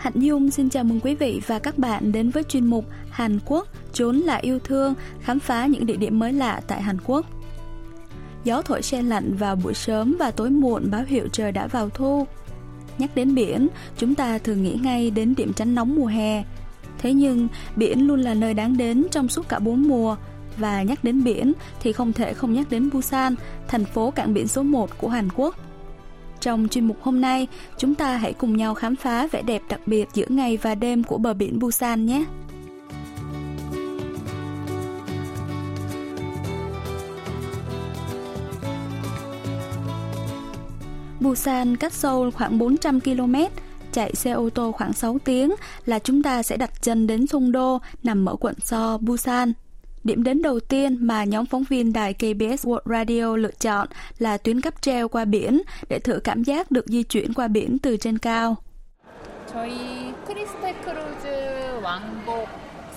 Hạnh Dung xin chào mừng quý vị và các bạn đến với chuyên mục Hàn Quốc trốn là yêu thương, khám phá những địa điểm mới lạ tại Hàn Quốc. Gió thổi xe lạnh vào buổi sớm và tối muộn báo hiệu trời đã vào thu. Nhắc đến biển, chúng ta thường nghĩ ngay đến điểm tránh nóng mùa hè. Thế nhưng, biển luôn là nơi đáng đến trong suốt cả bốn mùa. Và nhắc đến biển thì không thể không nhắc đến Busan, thành phố cảng biển số 1 của Hàn Quốc. Trong chuyên mục hôm nay, chúng ta hãy cùng nhau khám phá vẻ đẹp đặc biệt giữa ngày và đêm của bờ biển Busan nhé. Busan cách Seoul khoảng 400 km, chạy xe ô tô khoảng 6 tiếng là chúng ta sẽ đặt chân đến Songdo nằm ở quận So, Busan. Điểm đến đầu tiên mà nhóm phóng viên đài KBS World Radio lựa chọn là tuyến cáp treo qua biển để thử cảm giác được di chuyển qua biển từ trên cao. 저희 크리스탈 크루즈 왕복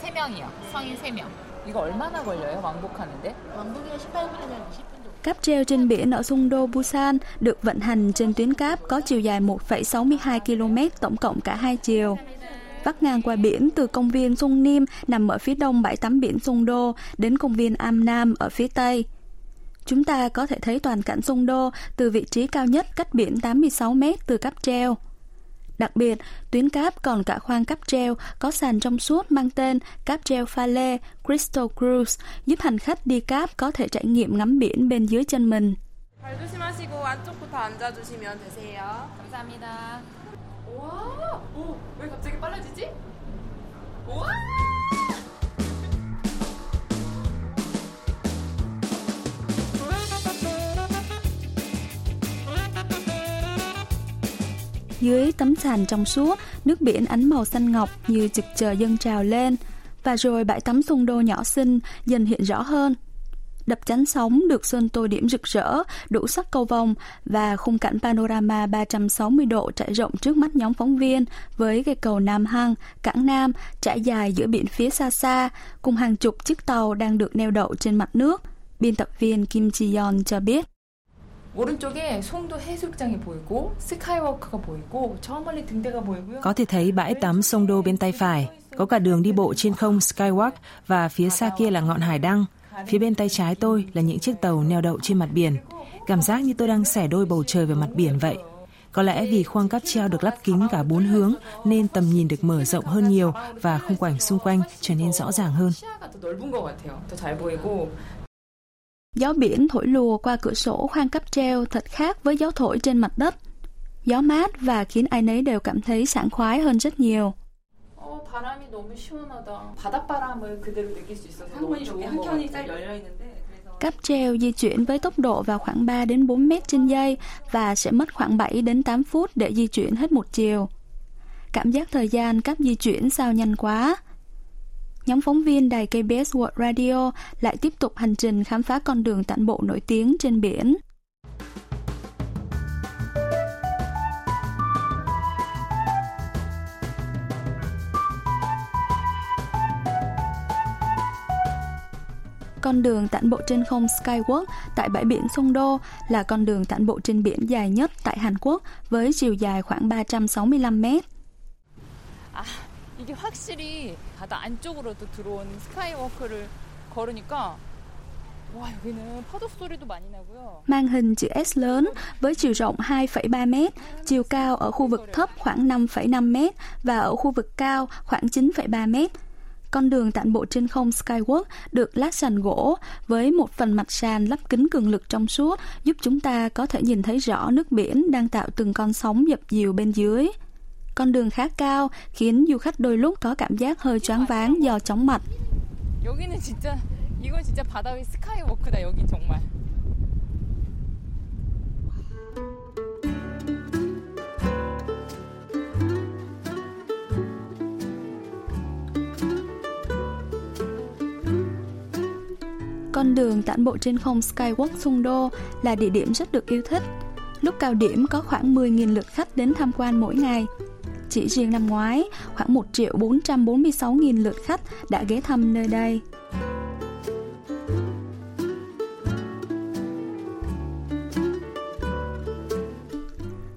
3명이요. 성인 3명. 이거 얼마나 걸려요? 왕복하는데? 왕복이 18분이면 10분 Cáp treo trên biển ở Sungdo, Busan được vận hành trên tuyến cáp có chiều dài 1,62 km tổng cộng cả hai chiều. Vắt ngang qua biển từ công viên Sung Nim nằm ở phía đông bãi tắm biển Sung Đô đến công viên Am Nam ở phía tây. Chúng ta có thể thấy toàn cảnh Sung Đô từ vị trí cao nhất cách biển 86 mét từ cáp treo. Đặc biệt, tuyến cáp còn cả khoang cáp treo có sàn trong suốt mang tên cáp treo pha lê Crystal Cruise, giúp hành khách đi cáp có thể trải nghiệm ngắm biển bên dưới chân mình. 발 조심하시고 안쪽부터 앉아주시면 되세요. 감사합니다. 와, 오, 왜 갑자기 빨라지지? 와! Dưới tấm sàn trong suốt, nước biển ánh màu xanh ngọc như trực chờ dâng trào lên, và rồi bãi tắm sung đô nhỏ xinh dần hiện rõ hơn. đập chắn sóng được sơn tô điểm rực rỡ, đủ sắc cầu vông và khung cảnh panorama 360 độ trải rộng trước mắt nhóm phóng viên với cây cầu Nam Hăng, cảng Nam trải dài giữa biển phía xa xa cùng hàng chục chiếc tàu đang được neo đậu trên mặt nước. Biên tập viên Kim Ji-yeon cho biết. Có thể thấy bãi tắm sông Đô bên tay phải, có cả đường đi bộ trên không Skywalk và phía xa kia là ngọn hải đăng. Phía bên tay trái tôi là những chiếc tàu neo đậu trên mặt biển. Cảm giác như tôi đang xẻ đôi bầu trời về mặt biển vậy. Có lẽ vì khoang cáp treo được lắp kính cả bốn hướng, nên tầm nhìn được mở rộng hơn nhiều và khung cảnh xung quanh trở nên rõ ràng hơn. Gió biển thổi lùa qua cửa sổ khoang cáp treo thật khác với gió thổi trên mặt đất. Gió mát và khiến ai nấy đều cảm thấy sảng khoái hơn rất nhiều. 어, 바람이 너무 시원하다. 바닷바람을 그대로 느낄 수 있어서 너무 좋은 것 같아요. Cáp treo di chuyển với tốc độ vào khoảng 3 đến 4 mét trên giây và sẽ mất khoảng 7 đến 8 phút để di chuyển hết một chiều. Cảm giác thời gian cáp di chuyển sao nhanh quá. Nhóm phóng viên đài KBS World Radio lại tiếp tục hành trình khám phá con đường tản bộ nổi tiếng trên biển. Con đường tản bộ trên không Skywalk tại bãi biển Sông Đô là con đường tản bộ trên biển dài nhất tại Hàn Quốc với chiều dài khoảng 365 mét. 아, 이게 확실히 바다 안쪽으로도 들어온 스카이워크를 걸으니까 와 여기는 파도 소리도 많이 나고요. mang hình chữ S lớn với chiều rộng 2,3 m, chiều cao ở khu vực thấp khoảng 5,5 m và ở khu vực cao khoảng 9,3 m. Con đường tản bộ trên không Skywalk được lát sàn gỗ với một phần mặt sàn lắp kính cường lực trong suốt giúp chúng ta có thể nhìn thấy rõ nước biển đang tạo từng con sóng dập dìu bên dưới. Con đường khá cao khiến du khách đôi lúc có cảm giác hơi choáng váng do chóng mặt. 여기는 진짜 이건 진짜 바다 위 스카이워크다 여기 정말. Con đường tản bộ trên không Skywalk Sungdo là địa điểm rất được yêu thích. Lúc cao điểm có khoảng 10.000 lượt khách đến tham quan mỗi ngày. Chỉ riêng năm ngoái, khoảng 1 triệu 446 nghìn lượt khách đã ghé thăm nơi đây.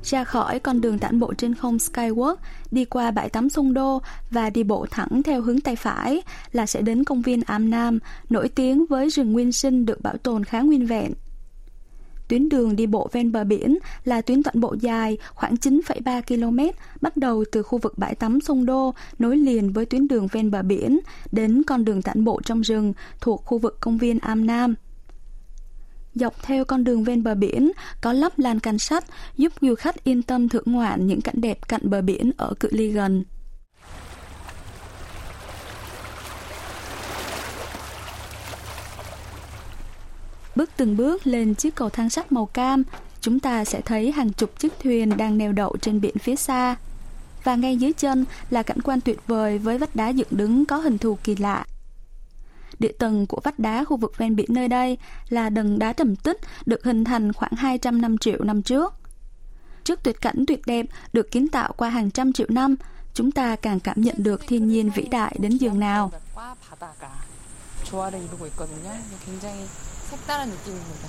Ra khỏi con đường tản bộ trên không Skywalk, đi qua bãi tắm sung Đô và đi bộ thẳng theo hướng tay phải là sẽ đến công viên Am Nam, nổi tiếng với rừng nguyên sinh được bảo tồn khá nguyên vẹn. Tuyến đường đi bộ ven bờ biển là tuyến toàn bộ dài khoảng 9,3 km bắt đầu từ khu vực bãi tắm Sông Đô nối liền với tuyến đường ven bờ biển đến con đường tản bộ trong rừng thuộc khu vực công viên Am Nam. Dọc theo con đường ven bờ biển có lắp lan can sắt giúp du khách yên tâm thưởng ngoạn những cảnh đẹp cạnh bờ biển ở cự ly gần. Bước từng bước lên chiếc cầu thang sắt màu cam, chúng ta sẽ thấy hàng chục chiếc thuyền đang neo đậu trên biển phía xa. Và ngay dưới chân là cảnh quan tuyệt vời với vách đá dựng đứng có hình thù kỳ lạ. Địa tầng của vách đá khu vực ven biển nơi đây là đầng đá trầm tích được hình thành khoảng 200 năm triệu năm trước. Trước tuyệt cảnh tuyệt đẹp được kiến tạo qua hàng trăm triệu năm, chúng ta càng cảm nhận được thiên nhiên vĩ đại đến giường nào. 색다른 느낌입니다.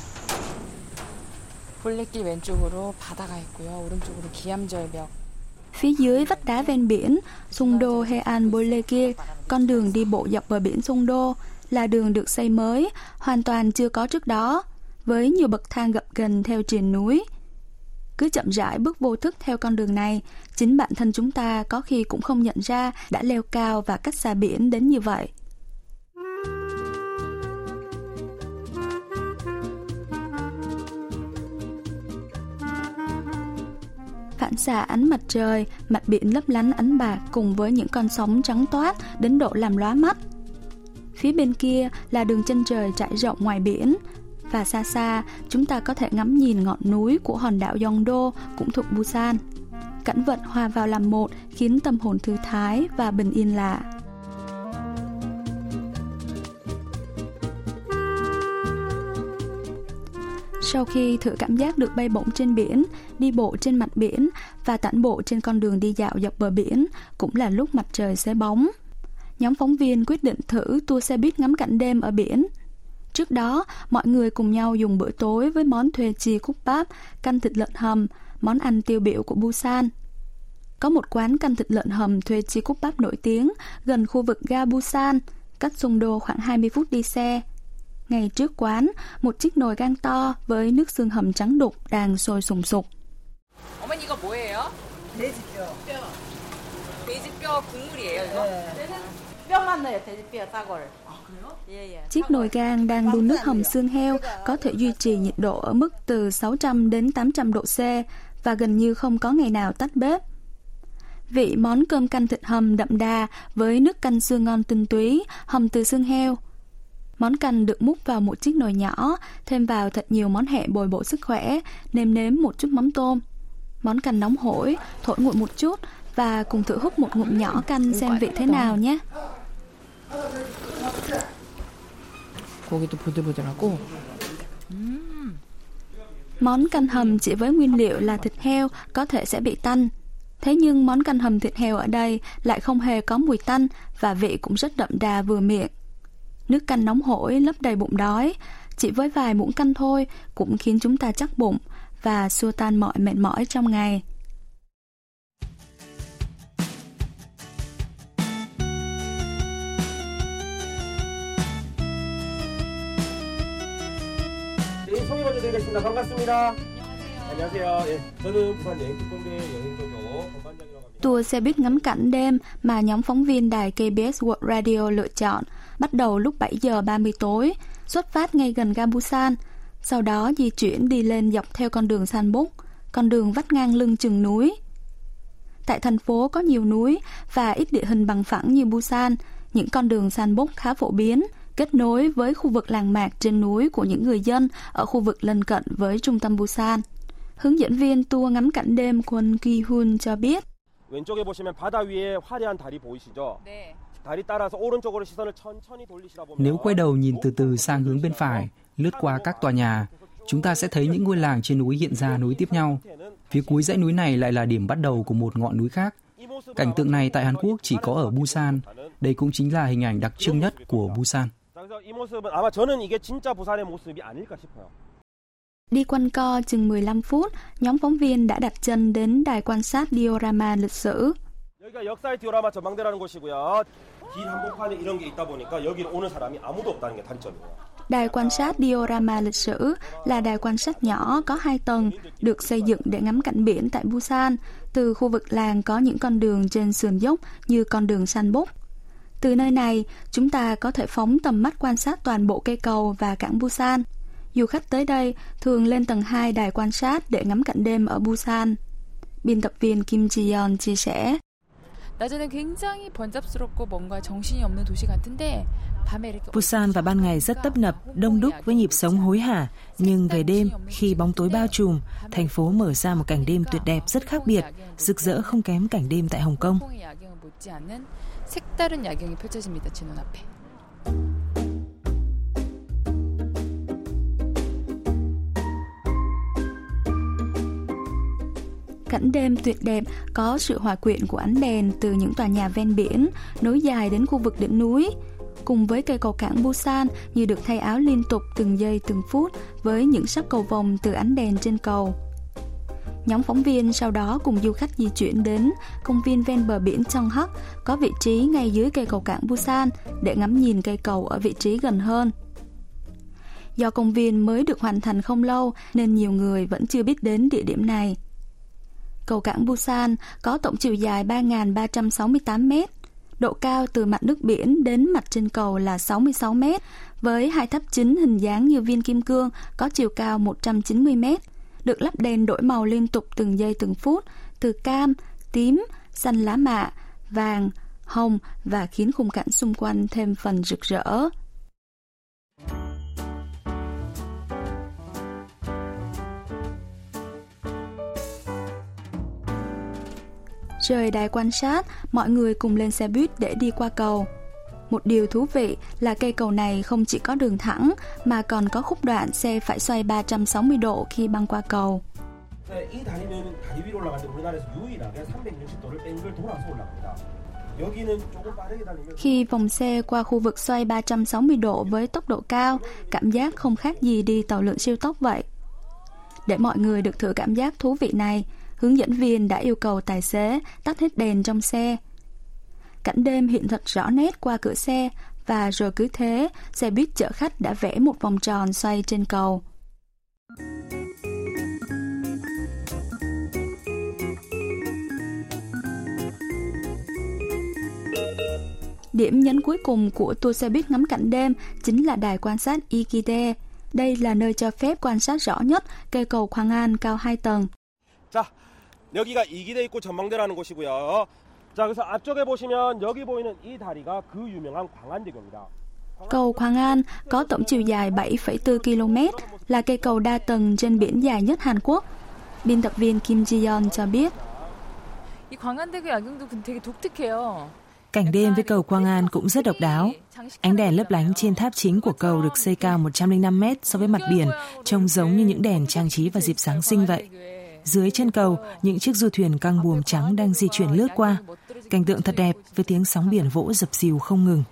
볼레길 왼쪽으로 바다가 있고요. 오른쪽으로 기암절벽. Phía dưới vách đá ven biển, Sungdo Hean Bolekir, con đường đi bộ dọc bờ biển Sungdo, là đường được xây mới, hoàn toàn chưa có trước đó, với nhiều bậc thang gập ghềnh theo triền núi. Cứ chậm rãi bước vô thức theo con đường này, chính bản thân chúng ta có khi cũng không nhận ra đã leo cao và cách xa biển đến như vậy. Phản xạ ánh mặt trời, mặt biển lấp lánh ánh bạc cùng với những con sóng trắng toát đến độ làm lóa mắt. Phía bên kia là đường chân trời trải rộng ngoài biển, và xa xa chúng ta có thể ngắm nhìn ngọn núi của hòn đảo Yongdo cũng thuộc Busan. Cảnh vật hòa vào làm một khiến tâm hồn thư thái và bình yên lạ. Sau khi thử cảm giác được bay bổng trên biển, đi bộ trên mặt biển và tản bộ trên con đường đi dạo dọc bờ biển, cũng là lúc mặt trời sẽ bóng. Nhóm phóng viên quyết định thử tour xe buýt ngắm cảnh đêm ở biển. Trước đó, mọi người cùng nhau dùng bữa tối với món thuê chi cúc bắp, canh thịt lợn hầm, món ăn tiêu biểu của Busan. Có một quán canh thịt lợn hầm thuê chi cúc bắp nổi tiếng gần khu vực ga Busan, cách Sung Đô khoảng 20 phút đi xe. Ngay trước quán, một chiếc nồi gan to với nước xương hầm trắng đục đang sôi sùng sục. Chiếc nồi gan đang đun nước hầm xương heo có thể duy trì nhiệt độ ở mức từ 600 đến 800 độ C và gần như không có ngày nào tắt bếp. Vị món cơm canh thịt hầm đậm đà với nước canh xương ngon tinh túy, hầm từ xương heo, Món canh được múc vào một chiếc nồi nhỏ, thêm vào thật nhiều món hẹ bồi bổ sức khỏe, nêm nếm một chút mắm tôm. Món canh nóng hổi, thổi nguội một chút và cùng thử hút một ngụm nhỏ canh xem vị thế nào nhé. Món canh hầm chỉ với nguyên liệu là thịt heo có thể sẽ bị tanh. Thế nhưng món canh hầm thịt heo ở đây lại không hề có mùi tanh và vị cũng rất đậm đà vừa miệng. Nước canh nóng hổi lấp đầy bụng đói, chỉ với vài muỗng canh thôi cũng khiến chúng ta chắc bụng và xua tan mọi mệt mỏi trong ngày. Tour xe buýt ngắm cảnh đêm mà nhóm phóng viên đài KBS World Radio lựa chọn bắt đầu lúc 7 giờ 30 tối, xuất phát ngay gần ga Busan, sau đó di chuyển đi lên dọc theo con đường Sanbuk, con đường vắt ngang lưng chừng núi. Tại thành phố có nhiều núi và ít địa hình bằng phẳng như Busan, những con đường Sanbuk khá phổ biến, kết nối với khu vực làng mạc trên núi của những người dân ở khu vực lân cận với trung tâm Busan. Hướng dẫn viên tour ngắm cảnh đêm Kwon Ki-hun cho biết. 왼쪽에 보시면 바다 위에 화려한 달이 보이시죠? 네. Nếu quay đầu nhìn từ từ sang hướng bên phải, lướt qua các tòa nhà, chúng ta sẽ thấy những ngôi làng trên núi hiện ra nối tiếp nhau. Phía cuối dãy núi này lại là điểm bắt đầu của một ngọn núi khác. Cảnh tượng này tại Hàn Quốc chỉ có ở Busan. Đây cũng chính là hình ảnh đặc trưng nhất của Busan. Đi quanh co chừng 15 phút, nhóm phóng viên đã đặt chân đến đài quan sát diorama lịch sử. 여기가 역사의 디오라마 전망대라는 곳이고요. 길 한복판에 이런 게 있다 보니까 여기는 오는 사람이 아무도 없다는 게 단점이에요. Đài quan sát diorama lịch sử là đài quan sát nhỏ có hai tầng, được xây dựng để ngắm cảnh biển tại Busan. Từ khu vực làng có những con đường trên sườn dốc như con đường Sanbok. Từ nơi này, chúng ta có thể phóng tầm mắt quan sát toàn bộ cây cầu và cảng Busan. Du khách tới đây thường lên tầng 2 đài quan sát để ngắm cảnh đêm ở Busan. Biên tập viên Kim Ji-yeon chia sẻ. Busan vào ban ngày rất tấp nập, đông đúc với nhịp sống hối hả, nhưng về đêm, khi bóng tối bao trùm, thành phố mở ra một cảnh đêm tuyệt đẹp rất khác biệt, rực rỡ không kém cảnh đêm tại Hồng Kông. 홍콩의 야경을 못지않은 색다른 야경이 펼쳐집니다 제 눈앞에. Cảnh đêm tuyệt đẹp, có sự hòa quyện của ánh đèn từ những tòa nhà ven biển nối dài đến khu vực đỉnh núi. Cùng với cây cầu cảng Busan như được thay áo liên tục từng giây từng phút với những sắc cầu vồng từ ánh đèn trên cầu. Nhóm phóng viên sau đó cùng du khách di chuyển đến công viên ven bờ biển Cheonghak có vị trí ngay dưới cây cầu cảng Busan để ngắm nhìn cây cầu ở vị trí gần hơn. Do công viên mới được hoàn thành không lâu nên nhiều người vẫn chưa biết đến địa điểm này. Cầu cảng Busan có tổng chiều dài 3.368 mét. Độ cao từ mặt nước biển đến mặt trên cầu là 66 mét, với hai tháp chính hình dáng như viên kim cương có chiều cao 190 mét. Được lắp đèn đổi màu liên tục từng giây từng phút, từ cam, tím, xanh lá mạ, vàng, hồng và khiến khung cảnh xung quanh thêm phần rực rỡ. Rời đài quan sát, mọi người cùng lên xe buýt để đi qua cầu. Một điều thú vị là cây cầu này không chỉ có đường thẳng mà còn có khúc đoạn xe phải xoay 360 độ khi băng qua cầu. 네, 이 다리는 다리 위로 올라갈 때 우리나라에서 유일하게 360도를 뺑글 돌아서 올라갑니다. 여기는 조금 빠르게 달리면 Khi vòng xe qua khu vực xoay 360 độ với tốc độ cao, cảm giác không khác gì đi tàu lượn siêu tốc vậy. Để mọi người được thử cảm giác thú vị này, hướng dẫn viên đã yêu cầu tài xế tắt hết đèn trong xe. Cảnh đêm hiện thật rõ nét qua cửa xe và rồi cứ thế, xe buýt chở khách đã vẽ một vòng tròn xoay trên cầu. Điểm nhấn cuối cùng của tour xe buýt ngắm cảnh đêm chính là đài quan sát Ikide. Đây là nơi cho phép quan sát rõ nhất cây cầu Hoàng An cao 2 tầng. 자, 여기가 이기대 입구 전망대라는 곳이고요. 자, 그래서 앞쪽에 보시면 여기 보이는 이 다리가 그 유명한 광안대교입니다. Cầu Hoàng An có tổng chiều dài 7,4 km, là cây cầu đa tầng trên biển dài nhất Hàn Quốc. Biên tập viên Kim Ji-yeon cho biết, 이 광안대교 야경도 되게 독특해요. Cảnh đêm với cầu Quang An cũng rất độc đáo. Ánh đèn lấp lánh trên tháp chính của cầu được xây cao 105 mét so với mặt biển, trông giống như những đèn trang trí vào dịp Giáng sinh vậy. Dưới chân cầu, những chiếc du thuyền căng buồm trắng đang di chuyển lướt qua. Cảnh tượng thật đẹp với tiếng sóng biển vỗ dập dìu không ngừng.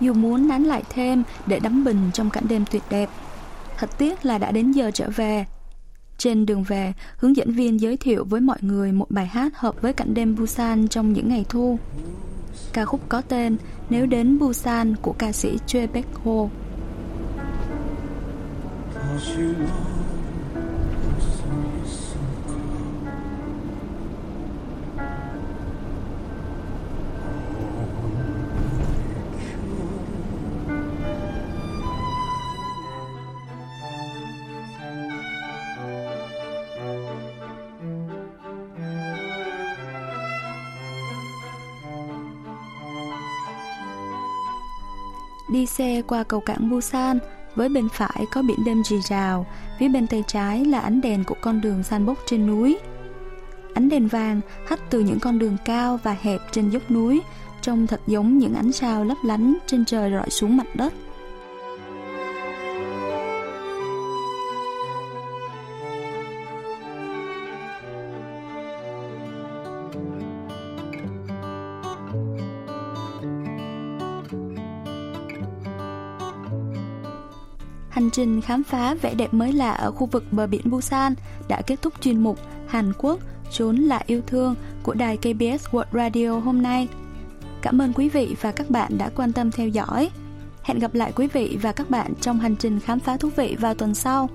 dù muốn nán lại thêm để đắm bình trong cảnh đêm tuyệt đẹp. Thật tiếc là đã đến giờ trở về. Trên đường về, hướng dẫn viên giới thiệu với mọi người một bài hát hợp với cảnh đêm Busan trong những ngày thu. Ca khúc có tên Nếu đến Busan của ca sĩ Choi Baek Ho. Đi xe qua cầu cảng Busan, với bên phải có biển đêm rì rào, phía bên tay trái là ánh đèn của con đường san bốc trên núi. Ánh đèn vàng hắt từ những con đường cao và hẹp trên dốc núi, trông thật giống những ánh sao lấp lánh trên trời rọi xuống mặt đất. Trình khám phá vẻ đẹp mới lạ ở khu vực bờ biển Busan đã kết thúc chuyên mục Hàn Quốc trốn là yêu thương của đài KBS World Radio hôm nay. Cảm ơn quý vị và các bạn đã quan tâm theo dõi. Hẹn gặp lại quý vị và các bạn trong hành trình khám phá thú vị vào tuần sau.